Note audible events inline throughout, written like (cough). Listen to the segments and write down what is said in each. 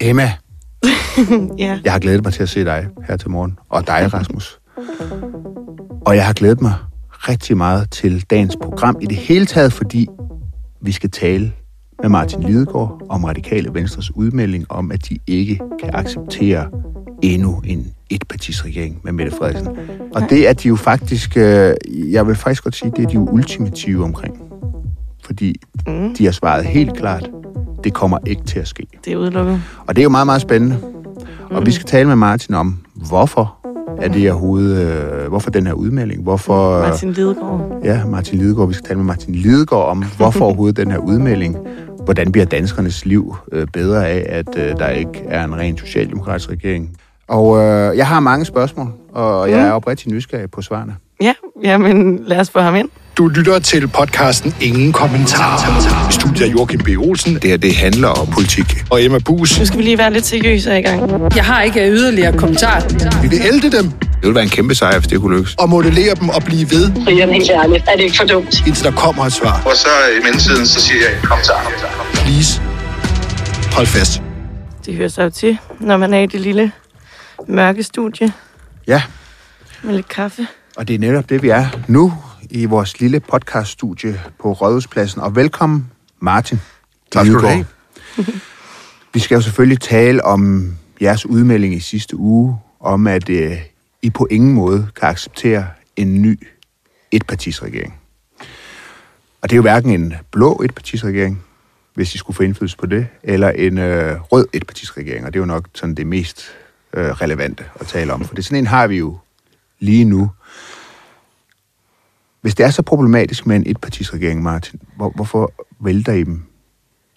Emma, (laughs) ja. jeg har glædet mig til at se dig her til morgen, og dig, Rasmus. Og jeg har glædet mig rigtig meget til dagens program i det hele taget, fordi vi skal tale med Martin Lidegaard om Radikale Venstres udmelding om, at de ikke kan acceptere endnu en etpartisregering med Mette Frederiksen. Og det er de jo faktisk, øh, jeg vil faktisk godt sige, det er de jo ultimative omkring. Fordi Mm, de har svaret helt klart, det kommer ikke til at ske. det er udelukket. Og det er jo meget, meget spændende. Og vi skal tale med Martin om, hvorfor er det overhovedet, øh, hvorfor den her udmelding, hvorfor... Martin Lidegaard. Ja, Martin Lidegaard. Vi skal tale med Martin Lidegaard om, hvorfor (laughs) overhovedet den her udmelding. Hvordan bliver danskernes liv øh, bedre af, at øh, der ikke er en ren socialdemokratisk regering? Og øh, jeg har mange spørgsmål, og jeg er oprigtig nysgerrig på svarene. Ja, jamen lad os få ham ind. Du lytter til podcasten Ingen Kommentarer. I studiet er Joachim B. Olsen Det her, det handler om politik. og Emma Bus. Nu skal vi lige være lidt seriøse i gang. Jeg har ikke yderligere kommentar. Vi vil ælde dem Det ville være en kæmpe sejr, hvis det kunne lykkes. og modellere dem og blive ved, Brian, helt ærligt, er det ikke for dumt? indtil der kommer et svar. Og så i mellemtiden, så siger jeg, kom så. Please. Hold fast. Det hører sig jo til, når man er i det lille mørke studie Ja, med lidt kaffe. Og det er netop det, vi er nu i vores lille podcaststudie på Rådhuspladsen. Og velkommen, Martin. Tak skal du Lidegaard. (laughs) Vi skal jo selvfølgelig tale om jeres udmelding i sidste uge, om at øh, I på ingen måde kan acceptere en ny etpartisregering. Og det er jo hverken en blå etpartisregering, hvis I skulle få indflydelse på det, eller en øh, rød etpartisregering, og det er jo nok sådan det mest øh, relevante at tale om, for det sådan en har vi jo lige nu. Hvis det er så problematisk med en etpartisregering, Martin, hvor, hvorfor vælter I dem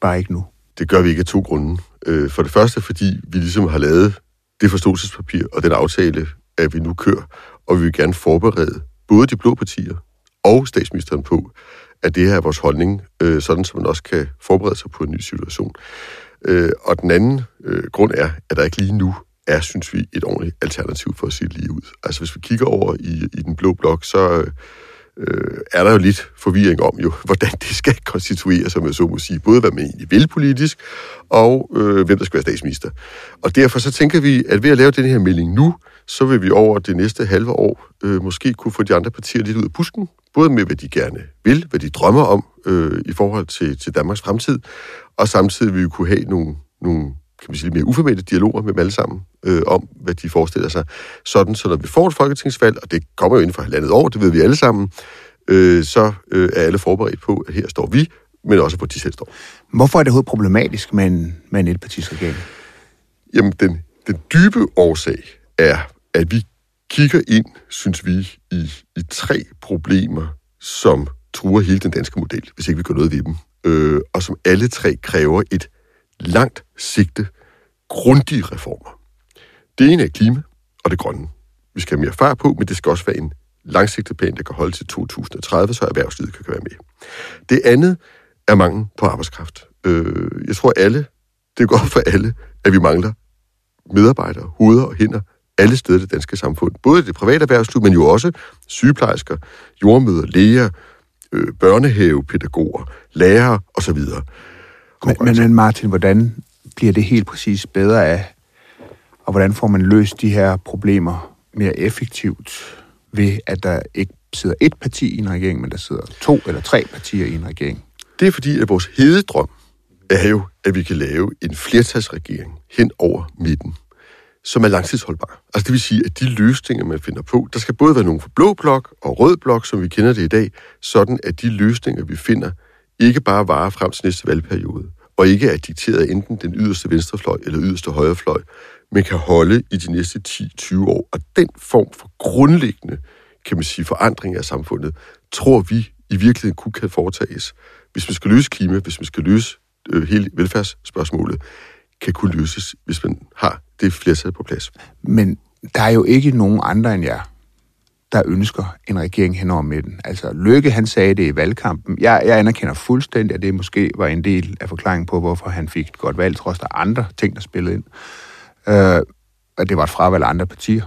bare ikke nu? Det gør vi ikke af to grunde. Øh, for det første, fordi vi ligesom har lavet det forståelsespapir og den aftale, at vi nu kører, og vi vil gerne forberede både de blå partier og statsministeren på, at det her er vores holdning, øh, sådan så man også kan forberede sig på en ny situation. Øh, Og den anden øh, grund er, at der ikke lige nu er, synes vi, et ordentligt alternativ for at se lige ud. Altså hvis vi kigger over i, i den blå blok, så øh, er der jo lidt forvirring om jo, (laughs) hvordan det skal konstituere som med så må sige. Både hvad man egentlig vil politisk, og øh, hvem der skal være statsminister. Og derfor så tænker vi, at ved at lave den her melding nu, så vil vi over det næste halve år øh, måske kunne få de andre partier lidt ud af busken. Både med, hvad de gerne vil, hvad de drømmer om øh, i forhold til, til Danmarks fremtid, og samtidig vil vi kunne have nogle, nogle kan man sige, lidt mere uformelle dialoger med dem alle sammen øh, om, hvad de forestiller sig. Sådan, så når vi får et folketingsvalg, og det kommer jo inden for halvandet år, det ved vi alle sammen, øh, så øh, er alle forberedt på, at her står vi, men også hvor de selv står. Hvorfor er det overhovedet problematisk med en, med en etpartisregering? Jamen, den, den dybe årsag er, at vi kigger ind, synes vi, i, i tre problemer, som truer hele den danske model, hvis ikke vi gør noget ved dem. Øh, og som alle tre kræver et langt sigte, grundige reformer. Det ene er klima og det grønne. Vi skal have mere far på, men det skal også være en langsigtet plan, der kan holde til 2030, så erhvervslivet kan være med. Det andet er mangel på arbejdskraft. Øh, jeg tror alle, det går for alle, at vi mangler medarbejdere, hoveder og hænder alle steder i det danske samfund. Både i det private erhvervsliv, men jo også sygeplejersker, jordmøder, læger, øh, børnehavepædagoger, lærere osv. Men, men, men Martin, hvordan bliver det helt præcis bedre af, og hvordan får man løst de her problemer mere effektivt ved, at der ikke sidder et parti i en regering, men der sidder to eller tre partier i en regering? Det er fordi, at vores hededrøm er jo, at vi kan lave en flertalsregering hen over midten, som er langtidsholdbar. Altså det vil sige, at de løsninger, man finder på, der skal både være nogle for blå blok og rød blok, som vi kender det i dag, sådan at de løsninger, vi finder, ikke bare varer frem til næste valgperiode, og ikke er dikteret af enten den yderste venstrefløj eller yderste højrefløj, men kan holde i de næste 10-20 år. Og den form for grundlæggende, kan man sige, forandring af samfundet, tror vi i virkeligheden kunne kan foretages, hvis man skal løse klima, hvis man skal løse øh, hele velfærdsspørgsmålet, kan kun løses, hvis man har det flertal på plads. Men der er jo ikke nogen andre end jer, der ønsker en regering hen over midten. Altså, Løkke, han sagde det i valgkampen. Jeg, jeg anerkender fuldstændig, at det måske var en del af forklaringen på, hvorfor han fik et godt valg, trods der andre ting, der spillede ind. Øh, at det var et fravalg af andre partier.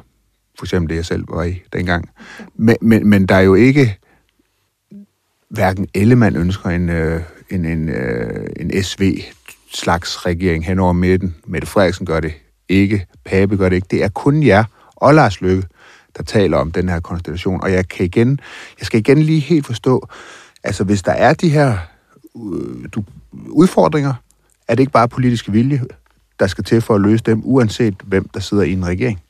For eksempel det, jeg selv var i dengang. Men, men, men der er jo ikke hverken Ellemann ønsker en, øh, en, en, øh, en SV slags regering hen over midten. Mette Frederiksen gør det ikke. Pape gør det ikke. Det er kun jer og Lars Løkke, der taler om den her konstellation. Og jeg, kan igen, jeg skal igen lige helt forstå, altså hvis der er de her øh, du, udfordringer, er det ikke bare politisk vilje, der skal til for at løse dem, uanset hvem der sidder i en regering?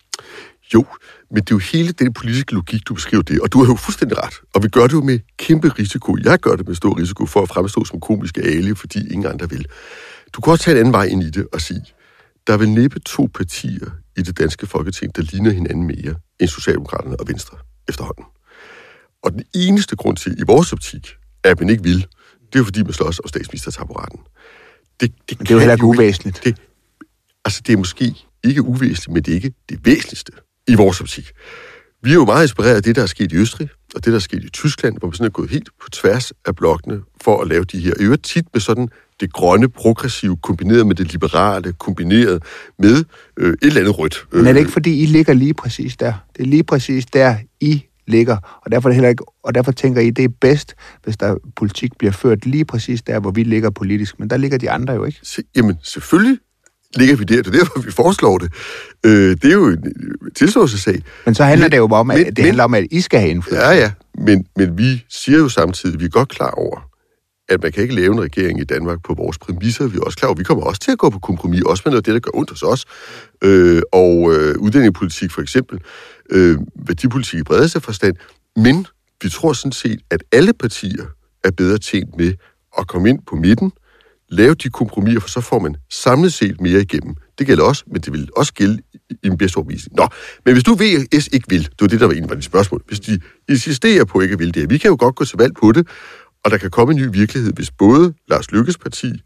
Jo, men det er jo hele den politiske logik, du beskriver det, og du har jo fuldstændig ret. Og vi gør det jo med kæmpe risiko. Jeg gør det med stor risiko for at fremstå som komiske ale, fordi ingen andre vil. Du kan også tage en anden vej ind i det og sige, der vil næppe to partier i det danske folketing, der ligner hinanden mere end Socialdemokraterne og Venstre efterhånden. Og den eneste grund til, i vores optik, at man ikke vil, det er fordi, man slås om statsministertaburetten. Det, det, det er jo heller ikke uvæsentligt. Det, altså, det er måske ikke uvæsentligt, men det er ikke det væsentligste i vores optik. Vi er jo meget inspireret af det, der er sket i Østrig, og det, der er sket i Tyskland, hvor man sådan er gået helt på tværs af blokkene for at lave de her. I øvrigt tit med sådan det grønne, progressive, kombineret med det liberale, kombineret med øh, et eller andet rødt. Men er det ikke, fordi I ligger lige præcis der? Det er lige præcis der, I ligger, og derfor, er det heller ikke, og derfor tænker I, det er bedst, hvis der politik bliver ført lige præcis der, hvor vi ligger politisk. Men der ligger de andre jo ikke. Se, jamen, selvfølgelig ligger vi der. Det er derfor, vi foreslår det. Øh, det er jo en tilståelsesag. Men så handler men, det jo om, at, men, det handler om, at I skal have indflydelse. Ja, ja. Men, men vi siger jo samtidig, at vi er godt klar over, at man kan ikke lave en regering i Danmark på vores præmisser. Vi er også klar over, vi kommer også til at gå på kompromis, også med noget af det, der gør ondt hos os. Øh, og øh, uddannelsespolitik for eksempel, øh, værdipolitik i bredeste forstand. Men vi tror sådan set, at alle partier er bedre tjent med at komme ind på midten, lave de kompromiser, for så får man samlet set mere igennem. Det gælder også, men det vil også gælde i en bedste overbevisning. Nå, men hvis du VS ikke vil, det var det, der var en af de spørgsmål, hvis de insisterer på ikke vil det, vi kan jo godt gå til valg på det, og der kan komme en ny virkelighed, hvis både Lars Lykkes parti,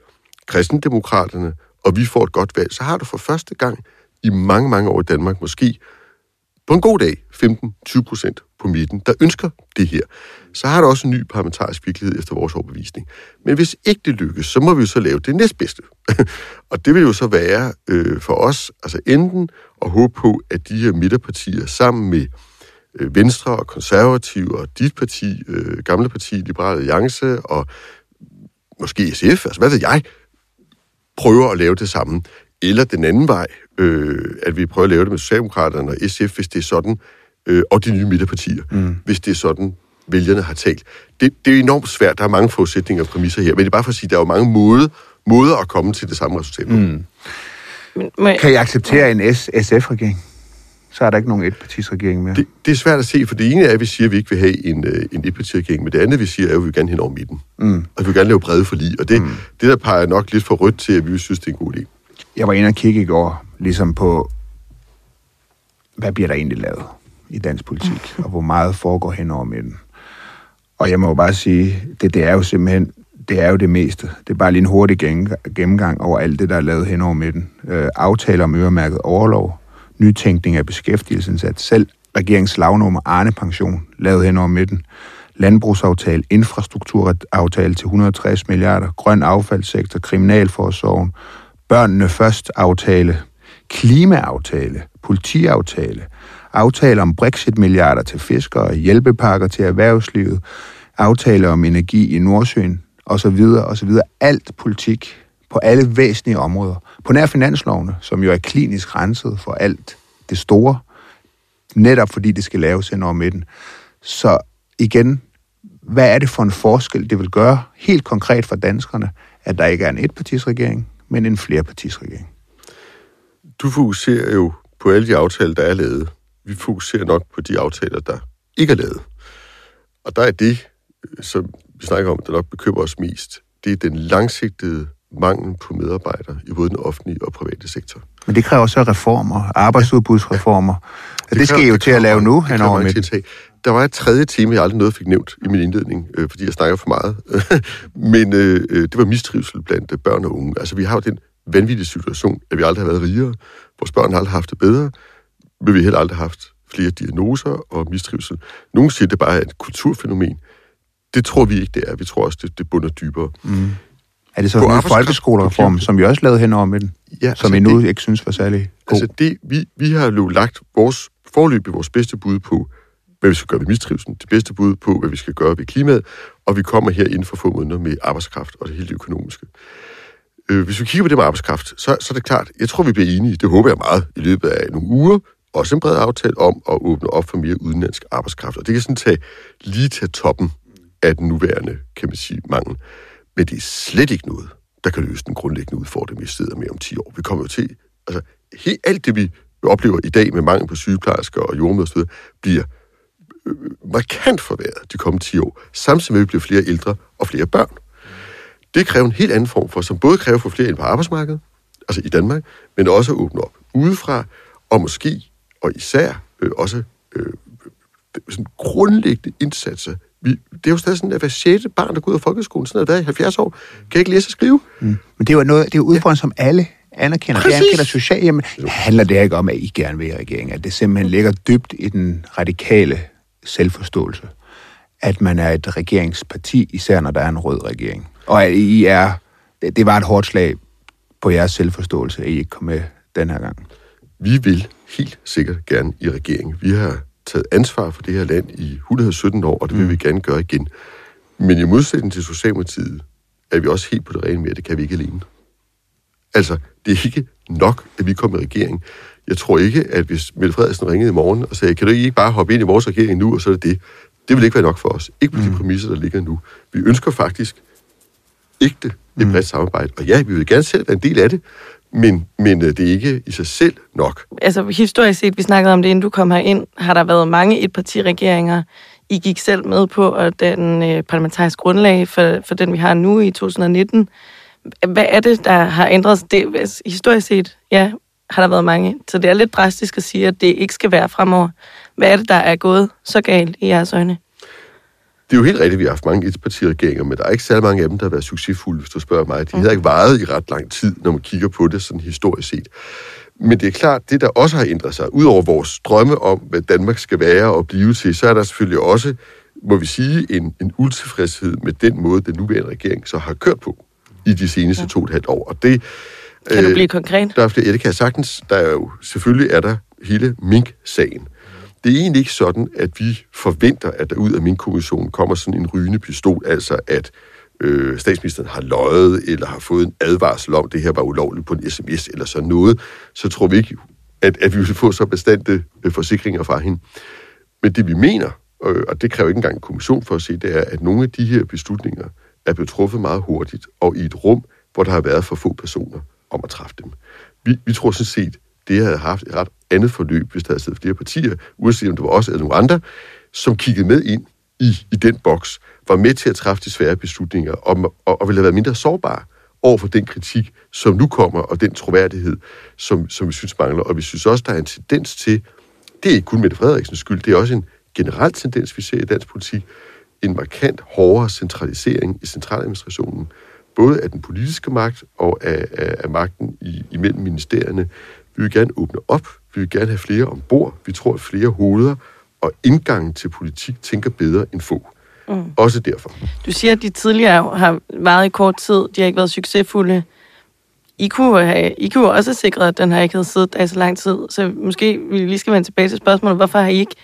kristendemokraterne og vi får et godt valg, så har du for første gang i mange, mange år i Danmark måske på en god dag 15-20 procent på midten, der ønsker det her. Så har du også en ny parlamentarisk virkelighed efter vores overbevisning. Men hvis ikke det lykkes, så må vi jo så lave det næstbedste. (laughs) og det vil jo så være øh, for os, altså enten at håbe på, at de her midterpartier sammen med Venstre og Konservative og dit parti, øh, gamle parti, Liberale Alliance og måske SF, altså hvad ved jeg, prøver at lave det samme. Eller den anden vej, øh, at vi prøver at lave det med Socialdemokraterne og SF, hvis det er sådan, øh, og de nye midterpartier, mm. hvis det er sådan, vælgerne har talt. Det, det er enormt svært. Der er mange forudsætninger og præmisser her, men det er bare for at sige, at der er jo mange måder, måder at komme til det samme resultat på. Mm. Kan I acceptere en SF-regering? Så er der ikke nogen etpartisregering mere. Det, det er svært at se, for det ene er, at vi siger, at vi ikke vil have en, øh, en etpartisregering, men det andet, vi siger, er, at vi vil gerne hen over midten. Mm. Og vi vil gerne lave brede forlig, og det, mm. det der peger nok lidt for rødt til, at vi synes, det er en god idé. Jeg var inde og kigge i går, ligesom på, hvad bliver der egentlig lavet i dansk politik, (laughs) og hvor meget foregår hen over midten. Og jeg må jo bare sige, det, det er jo simpelthen, det er jo det meste. Det er bare lige en hurtig gennemgang over alt det, der er lavet hen over midten. Øh, aftaler om øremærket overlov, nytænkning af beskæftigelsesindsats, selv regeringslavnummer Arne Pension, lavet hen over midten, landbrugsaftale, infrastrukturaftale til 160 milliarder, grøn affaldssektor, kriminalforsorgen, børnene først aftale, klimaaftale, politiaftale, aftale om Brexit-milliarder til fiskere, hjælpepakker til erhvervslivet, aftale om energi i Nordsøen, osv. osv. Alt politik på alle væsentlige områder. På nær finanslovene, som jo er klinisk renset for alt det store, netop fordi det skal laves ind over midten. Så igen, hvad er det for en forskel, det vil gøre helt konkret for danskerne, at der ikke er en etpartisregering, men en flerpartisregering? Du fokuserer jo på alle de aftaler, der er lavet. Vi fokuserer nok på de aftaler, der ikke er lavet. Og der er det, som vi snakker om, der nok bekymrer os mest. Det er den langsigtede mangel på medarbejdere i både den offentlige og private sektor. Men det kræver så reformer, arbejdsudbudsreformer. Ja, det, det skal I jo til at lave nu henover med. Der var et tredje tema, jeg aldrig nåede fik nævnt i min indledning, øh, fordi jeg snakker for meget. (laughs) Men øh, øh, det var mistrivsel blandt øh, børn og unge. Altså, vi har jo den vanvittige situation, at vi aldrig har været rigere. Vores børn har aldrig haft det bedre, men vi har heller aldrig haft flere diagnoser og mistrivsel. Nogle siger, at det bare er et kulturfænomen. Det tror vi ikke, det er. Vi tror også, det, det bunder dybere. Mm. Er det så en folkeskolereform, som vi også lavede hen over med den, ja, som altså I nu det, ikke synes var særlig god? Altså det, vi, vi har jo lagt vores forløb i vores bedste bud på, hvad vi skal gøre ved mistrivelsen, det bedste bud på, hvad vi skal gøre ved klimaet, og vi kommer her inden for få måneder med arbejdskraft og det hele økonomiske. Øh, hvis vi kigger på det med arbejdskraft, så, så er det klart, jeg tror, vi bliver enige, det håber jeg meget, i løbet af nogle uger, også en bred aftale om at åbne op for mere udenlandsk arbejdskraft. Og det kan sådan tage, lige tage toppen af den nuværende, kan man sige, mangel. Men det er slet ikke noget, der kan løse den grundlæggende udfordring, vi sidder med om 10 år. Vi kommer jo til, altså helt alt det, vi oplever i dag med mangel på sygeplejersker og jordmøder osv., bliver øh, markant forværret de kommende 10 år, samtidig med, at vi bliver flere ældre og flere børn. Det kræver en helt anden form for, som både kræver for flere ind på arbejdsmarkedet, altså i Danmark, men også at åbne op udefra, og måske, og især øh, også øh, sådan grundlæggende indsatser. Vi, det er jo stadig sådan, at hver sjette barn, der går ud af folkeskolen, sådan noget, der i 70 år, kan ikke læse og skrive. Mm. Men det er jo noget, det er jo udfordring, som alle anerkender. Præcis. Det anerkender social, jamen, handler det ikke om, at I gerne vil i regeringen, at det simpelthen ligger dybt i den radikale selvforståelse, at man er et regeringsparti, især når der er en rød regering. Og at I er, det, det var et hårdt slag på jeres selvforståelse, at I ikke kom med den her gang. Vi vil helt sikkert gerne i regering. Vi har taget ansvar for det her land i 117 år, og det vil mm. vi gerne gøre igen. Men i modsætning til Socialdemokratiet, er vi også helt på det rene med, at det kan vi ikke alene. Altså, det er ikke nok, at vi kommer i regering. Jeg tror ikke, at hvis Mette Frederiksen ringede i morgen og sagde, kan du ikke bare hoppe ind i vores regering nu, og så er det det. Det vil ikke være nok for os. Ikke på de præmisser, der ligger nu. Vi ønsker faktisk ægte et bredt samarbejde. Og ja, vi vil gerne selv være en del af det, men, men øh, det er ikke i sig selv nok. Altså historisk set, vi snakkede om det, inden du kom herind, har der været mange etpartiregeringer. I gik selv med på at den øh, parlamentariske grundlag for, for den, vi har nu i 2019. Hvad er det, der har ændret sig? Det, historisk set, ja, har der været mange. Så det er lidt drastisk at sige, at det ikke skal være fremover. Hvad er det, der er gået så galt i jeres øjne? Det er jo helt rigtigt, at vi har haft mange etpartiregeringer, men der er ikke særlig mange af dem, der har været succesfulde, hvis du spørger mig. De har ikke varet i ret lang tid, når man kigger på det sådan historisk set. Men det er klart, det der også har ændret sig, udover vores drømme om, hvad Danmark skal være og blive til, så er der selvfølgelig også, må vi sige, en, en utilfredshed med den måde, den nuværende regering så har kørt på i de seneste ja. to og et halvt år. Og det, Kan du blive konkret? Der er flere, ja, det kan jeg sagtens. Der er jo, selvfølgelig er der hele Mink-sagen. Det er egentlig ikke sådan, at vi forventer, at der ud af min kommission kommer sådan en rygende pistol, altså at øh, statsministeren har løjet, eller har fået en advarsel om, at det her var ulovligt på en sms, eller sådan noget, så tror vi ikke, at, at vi vil få så bestandte øh, forsikringer fra hende. Men det vi mener, øh, og det kræver ikke engang en kommission for at se, det er, at nogle af de her beslutninger er blevet truffet meget hurtigt, og i et rum, hvor der har været for få personer om at træffe dem. Vi, vi tror sådan set, det havde haft et ret andet forløb, hvis der havde siddet flere partier, uanset om det var også nogle andre, som kiggede med ind i, i den boks, var med til at træffe de svære beslutninger, og, og, og ville have været mindre sårbare over for den kritik, som nu kommer, og den troværdighed, som, som vi synes mangler. Og vi synes også, der er en tendens til, det er ikke kun Mette Frederiksens skyld, det er også en generel tendens, vi ser i dansk politik, en markant hårdere centralisering i centraladministrationen, både af den politiske magt og af, af, af magten i, imellem ministerierne. Vi vil gerne åbne op, vi vil gerne have flere ombord, vi tror, at flere hoveder og indgangen til politik tænker bedre end få. Mm. Også derfor. Du siger, at de tidligere har været i kort tid, de har ikke været succesfulde. I kunne, have, I kunne også sikret, at den her ikke havde siddet der i så lang tid. Så måske vi lige skal vende tilbage til spørgsmålet, hvorfor har I ikke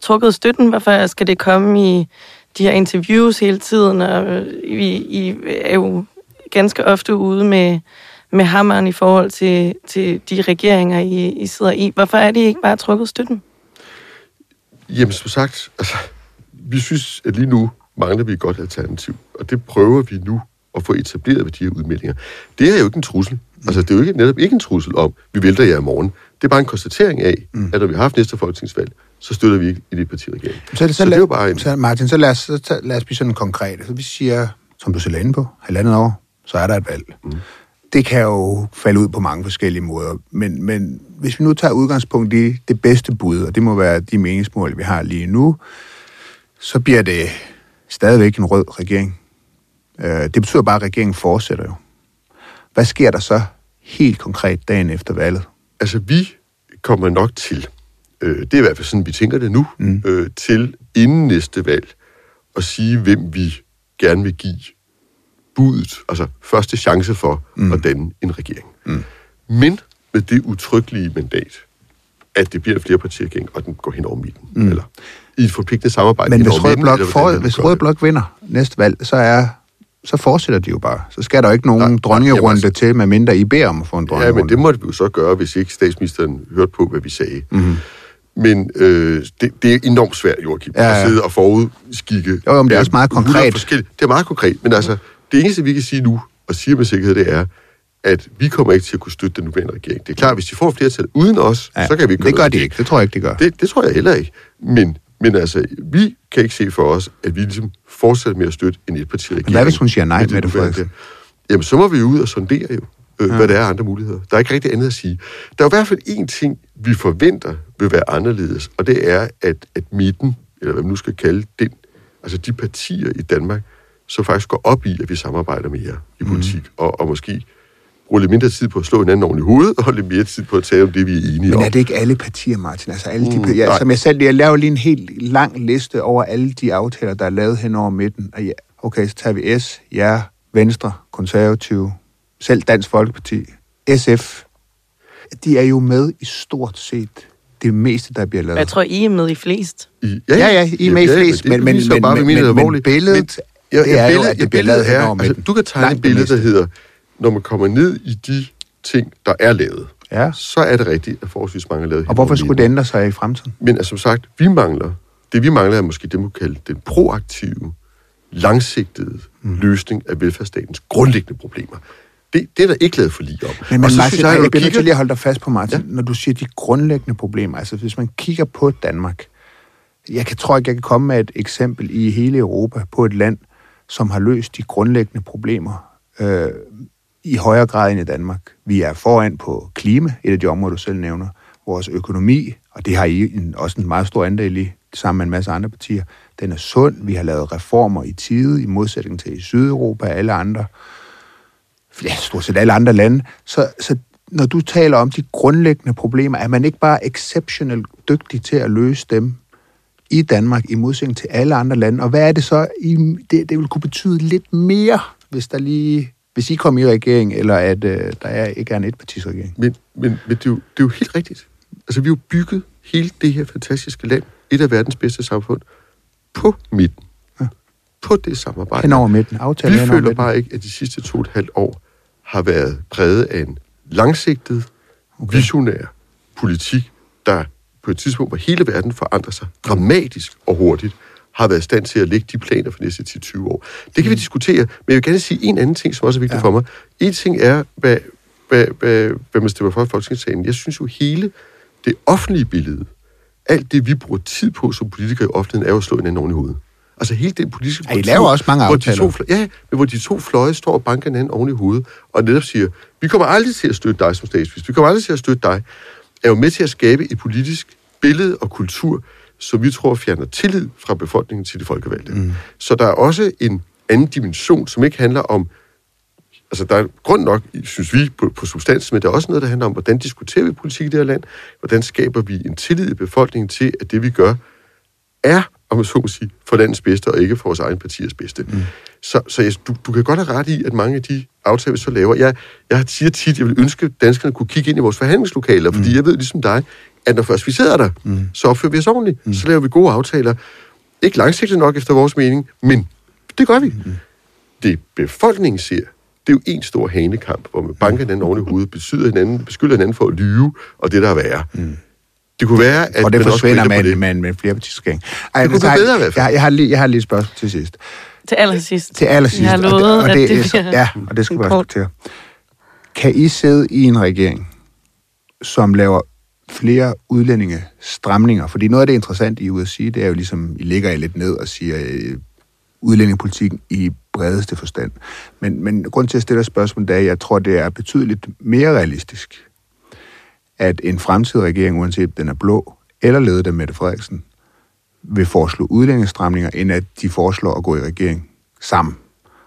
trukket støtten? Hvorfor skal det komme i de her interviews hele tiden? Og I, I er jo ganske ofte ude med, med hammeren i forhold til, til de regeringer, I, I sidder i. Hvorfor er det ikke bare trukket støtten? Jamen, som sagt, altså, vi synes, at lige nu mangler vi et godt alternativ, og det prøver vi nu at få etableret ved de her udmeldinger. Det er jo ikke en trussel. Altså, det er jo ikke, netop ikke en trussel om, vi vælter jer i morgen. Det er bare en konstatering af, mm. at når vi har haft næste folketingsvalg, så støtter vi ikke i det partiregering. Så, så, så, det er jo bare en... så Martin, så lad os, så, lad os blive sådan konkret. Så vi siger, som du selv er inde på, halvandet år, så er der et valg. Mm. Det kan jo falde ud på mange forskellige måder, men, men hvis vi nu tager udgangspunkt i det bedste bud, og det må være de meningsmål, vi har lige nu, så bliver det stadigvæk en rød regering. Øh, det betyder bare, at regeringen fortsætter jo. Hvad sker der så helt konkret dagen efter valget? Altså, vi kommer nok til, øh, det er i hvert fald sådan, vi tænker det nu, mm. øh, til inden næste valg, at sige, hvem vi gerne vil give budet, altså første chance for mm. at danne en regering. Mm. Men med det utryggelige mandat, at det bliver en flerpartiregering, og den går hen over midten, mm. eller i et forpligtende samarbejde. Men hvis Rød midten, Blok, eller for, hvis gør Rød det. Blok vinder næste valg, så er så fortsætter de jo bare. Så skal der jo ikke nogen Nej, nej, nej, dronningerunde jamen til, medmindre I beder om at få en Ja, dronningerunde. men det måtte vi jo så gøre, hvis ikke statsministeren hørte på, hvad vi sagde. Mhm. Mm-hmm. Men øh, det, det er enormt svært, Joachim, ja, Ja, ja. ja. at sidde og forudskikke. Jo, jo, men det er Ja, også meget 100 konkret. forskellige- Det er meget konkret, men altså, det eneste, vi kan sige nu, og siger med sikkerhed, det er, at vi kommer ikke til at kunne støtte den nuværende regering. Det er klart, hvis de får flertal uden os, ja, så kan vi ikke Det gør noget de ikke. Det tror jeg ikke, de gør. det, det tror jeg heller ikke. Men, men altså, vi kan ikke se for os, at vi ligesom fortsætter med at støtte en etpartiregering. Hvad hvis hun siger nej, med det Frederiksen? Jamen, så må vi ud og sondere jo, øh, ja. hvad der er andre muligheder. Der er ikke rigtig andet at sige. Der er i hvert fald én ting, vi forventer vil være anderledes, og det er, at, at midten, eller hvad man nu skal kalde den, altså de partier i Danmark, som faktisk går op i, at vi samarbejder mere i politik, mm. og, og måske bruger lidt mindre tid på at slå hinanden oven i hovedet, og lidt mere tid på at tale om det, vi er enige Men om. er det ikke alle partier, Martin? Altså alle de, Mm, ja, nej. som jeg selv, jeg laver lige en helt lang liste over alle de aftaler, der er lavet hen over midten. Og ja, okay, så tager vi S, ja, Venstre, Konservative, selv Dansk Folkeparti, SF. De er jo med i stort set det meste, der bliver lavet. Jeg tror, I er med i flest. I, Ja, ja, I er med i flest, det men, men, men, men, men, men billedet, Ja, det er jo, billedet- at det bliver lavet er- midten. Altså, du kan tegne et billede, der hedder, når man kommer ned i de ting, der er lavet, Ja. så er det rigtigt, at forholdsvis mange er lavet Og hvorfor skulle det ændre sig i fremtiden? Men altså, som sagt, vi mangler, det vi mangler er måske det, man kan kalde den proaktive, langsigtede mm. løsning af velfærdsstatens grundlæggende problemer. Det, det er der ikke lavet for lige om. Men, men så Martin, synes jeg, jeg, jeg bliver til kigger- lige at holde dig fast på, Martin, ja. når du siger de grundlæggende problemer. Altså, hvis man kigger på Danmark, jeg kan, tror ikke, jeg kan komme med et eksempel i hele Europa på et land, som har løst de grundlæggende problemer øh, i højere grad end i Danmark. Vi er foran på klima, et af de områder, du selv nævner. Vores økonomi, og det har I en, også en meget stor andel i, sammen med en masse andre partier, den er sund. Vi har lavet reformer i tide, i modsætning til i Sydeuropa og alle andre ja, stort set alle andre lande. Så, så når du taler om de grundlæggende problemer, er man ikke bare exceptionelt dygtig til at løse dem i Danmark i modsætning til alle andre lande? Og hvad er det så, I, det, det vil kunne betyde lidt mere, hvis der lige hvis I kommer i regering, eller at øh, der er, ikke er en etpartisregering? Men, men, men det, er jo, det er jo helt rigtigt. Altså, vi har jo bygget hele det her fantastiske land, et af verdens bedste samfund, på midten. Ja. På det samarbejde. Hen over midten, aftale Vi føler midten. bare ikke, at de sidste to og et halvt år har været præget af en langsigtet, okay. visionær politik, der på et tidspunkt, hvor hele verden forandrer sig dramatisk og hurtigt, har været i stand til at lægge de planer for næste 10-20 år. Det kan vi diskutere, men jeg vil gerne sige en anden ting, som også er vigtig ja. for mig. En ting er, hvad, hvad, hvad, hvad man stemmer for i Folketingssalen. Jeg synes jo, hele det offentlige billede, alt det, vi bruger tid på som politikere i offentligheden, er jo at slå hinanden oven i hovedet. Altså hele den politiske Ja, I laver også mange hvor de aftaler. to, ja, men hvor de to fløje står og banker hinanden oven i hovedet, og netop siger, vi kommer aldrig til at støtte dig som statsminister, vi kommer aldrig til at støtte dig, er jo med til at skabe et politisk billede og kultur, som vi tror fjerner tillid fra befolkningen til de folkevalgte. Mm. Så der er også en anden dimension, som ikke handler om altså der er grund nok, synes vi, på, på substans, men der er også noget, der handler om, hvordan diskuterer vi politik i det her land? Hvordan skaber vi en tillid i befolkningen til, at det vi gør, er, om man så må sige, for landets bedste, og ikke for vores egen partiers bedste. Mm. Så, så jeg, du, du kan godt have ret i, at mange af de aftaler, vi så laver, jeg, jeg siger tit, jeg vil ønske, at danskerne kunne kigge ind i vores forhandlingslokaler, fordi jeg ved ligesom dig, at når først vi sidder der, mm. så opfører vi os ordentligt. Mm. Så laver vi gode aftaler. Ikke langsigtet nok efter vores mening, men det gør vi. Mm. Det befolkningen ser, det er jo en stor hanekamp, hvor man banker hinanden oven i hovedet, besyder hinanden, beskylder hinanden for at lyve, og det der er værre. Mm. Det kunne være, at og det man også forsvinder ændre med, på en- med, med en flerpartisregering. Ej, Det kunne blive bedre i hvert fald. Jeg, jeg, har lige, jeg har lige et spørgsmål til sidst. Til allersidst. Til allersidst. Jeg har og det- lovet, og at det, det er så- bliver Ja, og det skal vi respektere. Kan I sidde i en regering, som laver flere udlændinge stramninger? Fordi noget af det interessante, I er ude at sige, det er jo ligesom, I ligger I lidt ned og siger, øh, udlændingepolitikken i bredeste forstand. Men, men grund til at stille et spørgsmål, det er, at jeg tror, det er betydeligt mere realistisk, at en fremtidig regering, uanset den er blå eller ledet af Mette Frederiksen, vil foreslå udlændingsstramninger, end at de foreslår at gå i regering sammen.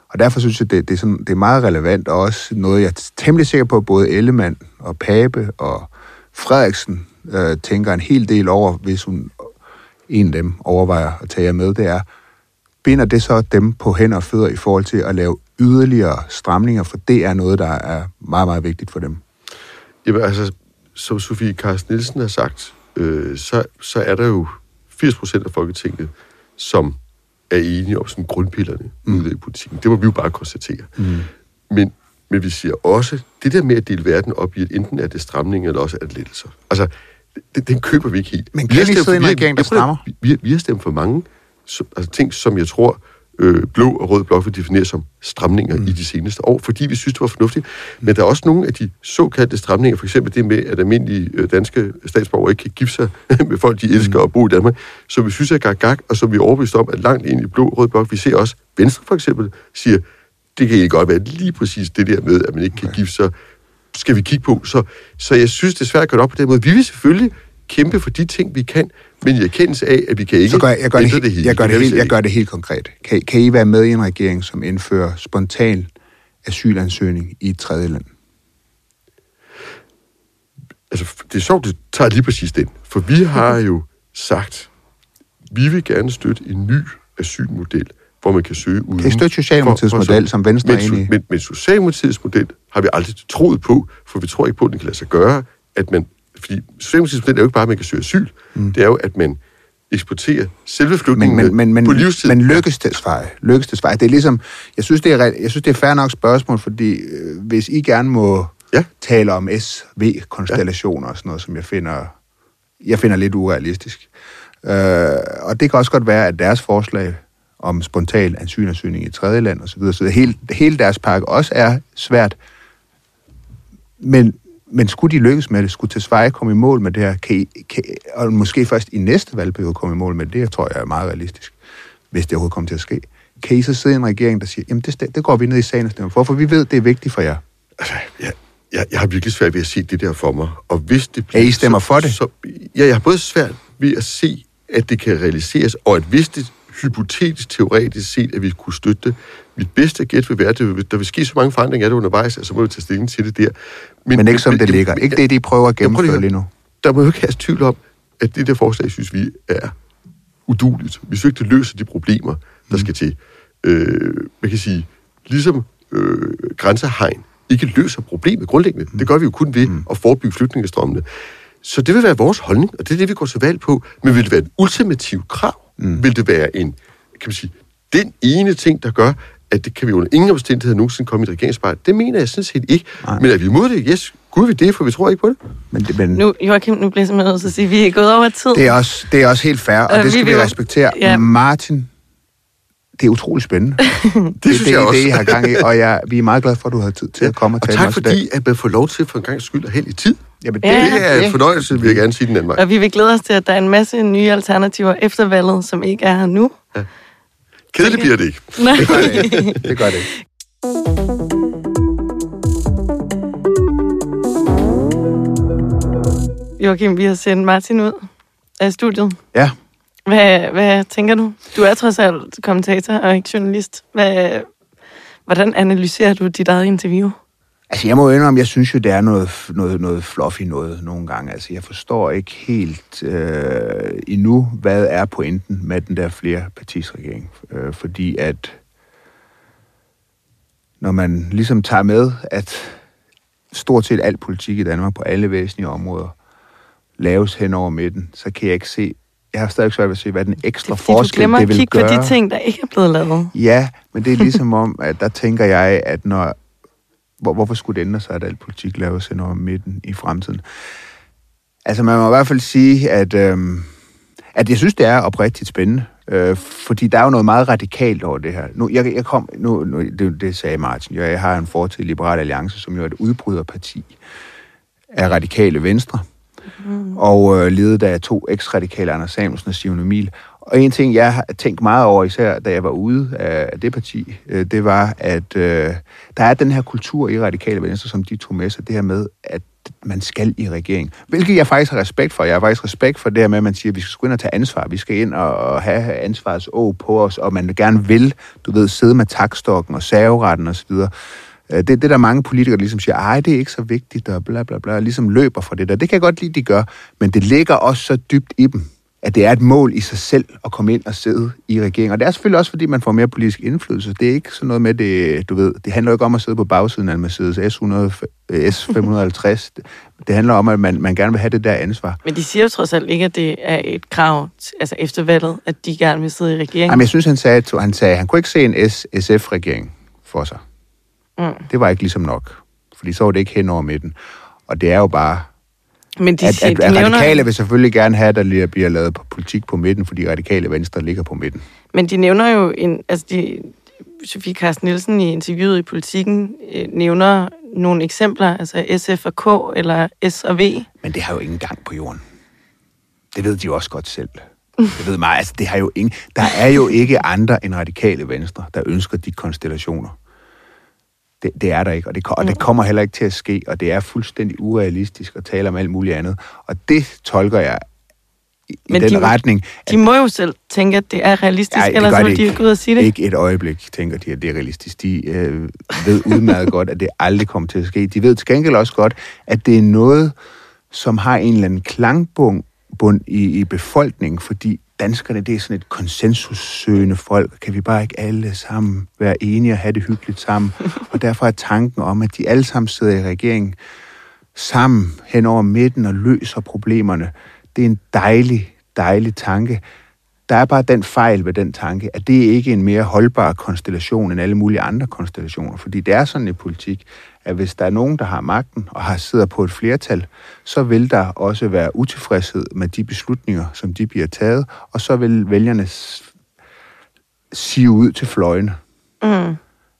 Og derfor synes jeg, det, det, er, sådan, det er meget relevant, og også noget, jeg er temmelig sikker på, at både Ellemann og Pape og Frederiksen øh, tænker en hel del over, hvis hun en af dem overvejer at tage jer med, det er, binder det så dem på hænder og fødder i forhold til at lave yderligere stramninger, for det er noget, der er meget, meget vigtigt for dem. Jamen altså, som Sofie Carsten Nielsen har sagt, øh, så, så er der jo 80 procent af Folketinget, som er enige om sådan grundpillerne mm. i politikken. Det må vi jo bare konstatere. Mm. Men, men vi siger også, det der med at dele verden op i, at enten er det stramning, eller også er det lettelser. Altså, det, den køber vi ikke helt. Men kan vi sidde i en regering, der strammer? Vi, vi, vi har stemt for mange så, altså, ting, som jeg tror, øh, blå og rød blok vil definere som stramninger mm. i de seneste år, fordi vi synes, det var fornuftigt. Men der er også nogle af de såkaldte stramninger, for eksempel det med, at almindelige øh, danske statsborgere ikke kan gifte sig (laughs) med folk, de elsker at bo i Danmark, som vi synes er gag og som vi er overbevist om, at langt ind i blå og rød blok, vi ser også Venstre for eksempel, siger, det kan ikke godt være lige præcis det der med, at man ikke kan gifte sig, skal vi kigge på. Så, så jeg synes, det er svært at gøre det op på den måde. Vi vil selvfølgelig kæmpe for de ting, vi kan, men i erkendelse af, at vi kan ikke Så gør jeg, jeg, gør det, helt, hele. jeg, gør det helt, jeg gør det helt konkret. Kan, kan I være med i en regering, som indfører spontan asylansøgning i et tredje land? altså, det er sjovt, du tager lige præcis den. For vi har jo sagt, vi vil gerne støtte en ny asylmodel, hvor man kan søge uden... Kan I støtte Socialdemokratiets for- for- model, som Venstre men, men, men Socialdemokratiets model har vi aldrig troet på, for vi tror ikke på, at den kan lade sig gøre, at man... Fordi Socialdemokratiets model er jo ikke bare, at man kan søge asyl. Mm. Det er jo, at man eksporterer selve flygtningene men, men, men, på livstid. men lykkes det svar? Lykkes det svar? Det er ligesom, jeg synes, det er, jeg synes, det er fair nok spørgsmål, fordi øh, hvis I gerne må Ja. tale om SV-konstellationer og sådan noget, som jeg finder, jeg finder lidt urealistisk. Øh, og det kan også godt være, at deres forslag om spontan asylansøgning i tredje land osv., så hele, hele deres pakke også er svært. Men, men skulle de lykkes med det, skulle Tesfaye komme i mål med det her, kan I, kan, og måske først i næste valgperiode komme i mål med det, det tror jeg er meget realistisk, hvis det overhovedet kommer til at ske. Kan I så sidde i en regering, der siger, jamen det, det går vi ned i sagen og stemmer for, for vi ved, det er vigtigt for jer. Altså, jeg, jeg, jeg har virkelig svært ved at se det der for mig. Og hvis det Ja, I stemmer for det? Så, ja, jeg har både svært ved at se, at det kan realiseres, og at hvis det hypotetisk, teoretisk set, at vi kunne støtte det, mit bedste gæt vil være, at der vil ske så mange forandringer af det undervejs, at så må vi tage stilling til det der. Men ikke som det ligger. Ikke det, de prøver at lige gennemføre at lige høre. nu. Der må jo ikke have tvivl om, at det der forslag, synes vi, er uduligt. Vi synes ikke, det løser de problemer, der skal til. Øh, man kan sige, ligesom øh, grænsehegn ikke løser problemet grundlæggende. Det gør vi jo kun ved at forebygge flygtningestrømmene. Så det vil være vores holdning, og det er det, vi går til valg på. Men vil det være et ultimativt krav? Mm. Vil det være en, kan man sige, den ene ting, der gør, at det kan vi under ingen omstændigheder nogensinde komme i et regeringsspejl? Det mener jeg sådan set ikke. Nej. Men er vi imod det? Yes, gud vi det, for vi tror ikke på det. Men, det, men Nu, Joachim, nu bliver jeg simpelthen nødt til at sige, at vi er gået over tid. det, er også, det er også helt fair, og Øh, det skal vi vi, respektere. ja. Martin, det er utrolig spændende. (laughs) det, synes det, jeg det, også. det, I har gang i, og jeg, vi er meget glade for, at du havde tid til at komme og Og tale med tak os i dag. fordi, at man får lov til for en gang skyld at hælde i tid. Jamen, Ja. Det er en fornøjelse, vil jeg gerne sige den anden vej. Og vi vil glæde os til, at der er en masse nye alternativer efter valget, som ikke er her nu. Kedeligt bliver det ikke. (laughs) Nej. Det gør det ikke. Det gør det ikke. Joachim, vi har sendt Martin ud af studiet. Ja, hvad, hvad tænker du? Du er trods alt kommentator og ikke journalist. Hvad, hvordan analyserer du dit eget interview? Altså, jeg må jo indrømme, jeg synes jo, det er noget, noget, noget fluffy noget nogle gange. Altså, jeg forstår ikke helt øh, endnu, hvad er pointen med den der flere partisregering. Øh, fordi at når man ligesom tager med, at stort set al politik i Danmark på alle væsentlige områder laves hen over midten, så kan jeg ikke se, jeg har stadig svært ved at se, hvad den ekstra du forskel glemmer det at vil kigge gøre. på de ting, der ikke er blevet lavet. Ja, (laughs) men det er ligesom om, at der tænker jeg, at når... Hvor, hvorfor skulle det ændre sig, at al politik laves hen over midten i fremtiden? Altså, man må i hvert fald sige, at, øhm, at jeg synes, det er oprigtigt spændende. Øh, fordi der er jo noget meget radikalt over det her. Nu, jeg, jeg kom, nu, nu det, det sagde Martin, jo, jeg har en fortid i Liberal Alliance, som jo er et udbryderparti af radikale venstre mm. og øh, ledet af to eks-radikale, Anders Samuelsen og Simon Emil. Og en ting, jeg har tænkt meget over, især da jeg var ude af det parti, øh, det var, at øh, der er den her kultur i radikale venstre, som de tog med sig, det her med, at man skal i regering. Hvilket jeg faktisk har respekt for. Jeg har faktisk respekt for det her med, at man siger, at vi skal gå ind og tage ansvar. Vi skal ind og have ansvarets å på os, og man gerne vil, du ved, sidde med takstokken og saveretten osv. Øh, Det, det er der mange politikere, der ligesom siger, ej, det er ikke så vigtigt, og bla bla bla, og ligesom løber fra det der. Det kan jeg godt lide, de gør, men det ligger også så dybt i dem, at det er et mål i sig selv at komme ind og sidde i regeringen. Og det er selvfølgelig også, fordi man får mere politisk indflydelse. Det er ikke sådan noget med, det, du ved, det handler jo ikke om at sidde på bagsiden af en Mercedes S100, S550. Det handler om, at man, man gerne vil have det der ansvar. Men de siger jo trods alt ikke, at det er et krav, altså efter valget, at de gerne vil sidde i regeringen. Jamen, jeg synes, han sagde, at han, sagde, at han kunne ikke se en SF-regering for sig. Mm. Det var ikke ligesom nok. Fordi så var det ikke hen over midten. Og det er jo bare... Men de, At, at, de at nævner, radikale vil selvfølgelig gerne have, at der lige bliver lavet på politik på midten, fordi radikale venstre ligger på midten. Men de nævner jo, en, altså de, Sofie Carsten Nielsen i interviewet i Politiken øh, nævner nogle eksempler, altså SF og K eller S og V. Men det har jo ingen gang på jorden. Det ved de jo også godt selv. Det ved mig. Altså, det har jo ingen, der er jo ikke andre end radikale venstre, der ønsker de konstellationer. Det, det er der ikke, og det, og det kommer heller ikke til at ske, og det er fuldstændig urealistisk at tale om alt muligt andet. Og det tolker jeg i, Men den de retning, De må jo selv tænke, at det er realistisk, det ellers vil de ikke. ud og sige det. Ikke et øjeblik tænker de, at det er realistisk. De øh, ved udmærket godt, at det aldrig kommer til at ske. De ved til gengæld også godt, at det er noget, som har en eller anden klangbund bund i, i befolkningen, fordi danskerne, det er sådan et konsensussøgende folk. Kan vi bare ikke alle sammen være enige og have det hyggeligt sammen? Og derfor er tanken om, at de alle sammen sidder i regeringen sammen hen over midten og løser problemerne, det er en dejlig, dejlig tanke. Der er bare den fejl ved den tanke, at det ikke er en mere holdbar konstellation end alle mulige andre konstellationer. Fordi det er sådan i politik, at hvis der er nogen, der har magten og har sidder på et flertal, så vil der også være utilfredshed med de beslutninger, som de bliver taget, og så vil vælgerne sige ud til fløjene. Mm.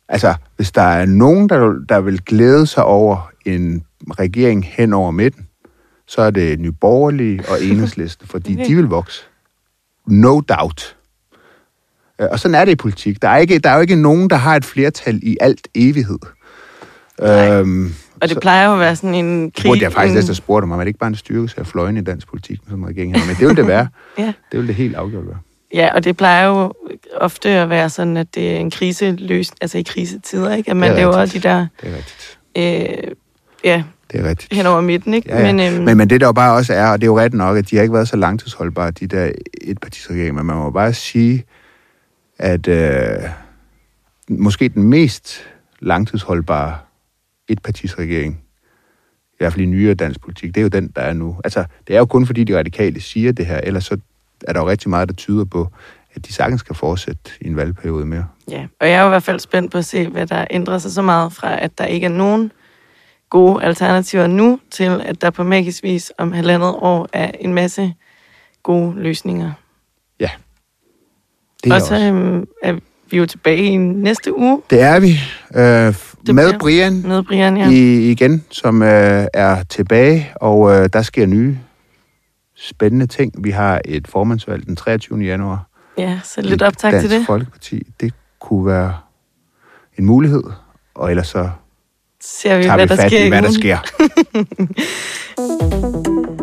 Altså, hvis der er nogen, der, der vil glæde sig over en regering hen over midten, så er det Nyborgerlige og (laughs) Enhedslisten, fordi Okay. de vil vokse. No doubt. Øh, Og sådan er det i politik. Der er, ikke, der er jo ikke nogen, der har et flertal i alt evighed. Øhm, Og det plejer jo at være sådan en krig. burde jeg faktisk en- næsten have spurgt om, er det ikke bare en styrkelse af fløjene i dansk politik med sådan en regering her? Men det vil det være. (laughs) Ja. Det vil det helt afgjort være. Ja, og det plejer jo ofte at være sådan, at det er en kriseløs, altså i krisetider, ikke? At man Det er laver de der, Det er rigtigt. øh, ja, Det er rigtigt. hen over midten, ikke? Ja, ja. Men, øhm, men, men det der jo bare også er, og det er jo ret nok, at de har ikke været så langtidsholdbare, de der etpartisregeringer, men man må bare sige, at øh, måske den mest langtidsholdbare etpartisregering, i hvert fald i nyere dansk politik, det er jo den, der er nu. Altså, det er jo kun fordi de radikale siger det her, ellers så er der jo rigtig meget, der tyder på, at de sagtens kan fortsætte i en valgperiode mere. ja, og jeg er jo i hvert fald spændt på at se, hvad der ændrer sig så meget fra, at der ikke er nogen gode alternativer nu, til at der på magisk vis om halvandet år er en masse gode løsninger. Ja. Det er, og så også. øhm, er vi jo tilbage i næste uge det er vi. Øh, Det med Brian med Brian, ja. i, igen, som øh, er tilbage, og øh, der sker nye spændende ting. Vi har et formandsvalg den 23. januar. Ja, så lidt optag Dansk til det. Folkeparti. Det kunne være en mulighed, og ellers så Ser vi, tager hvad vi der fat sker i, hvad der sker. (laughs)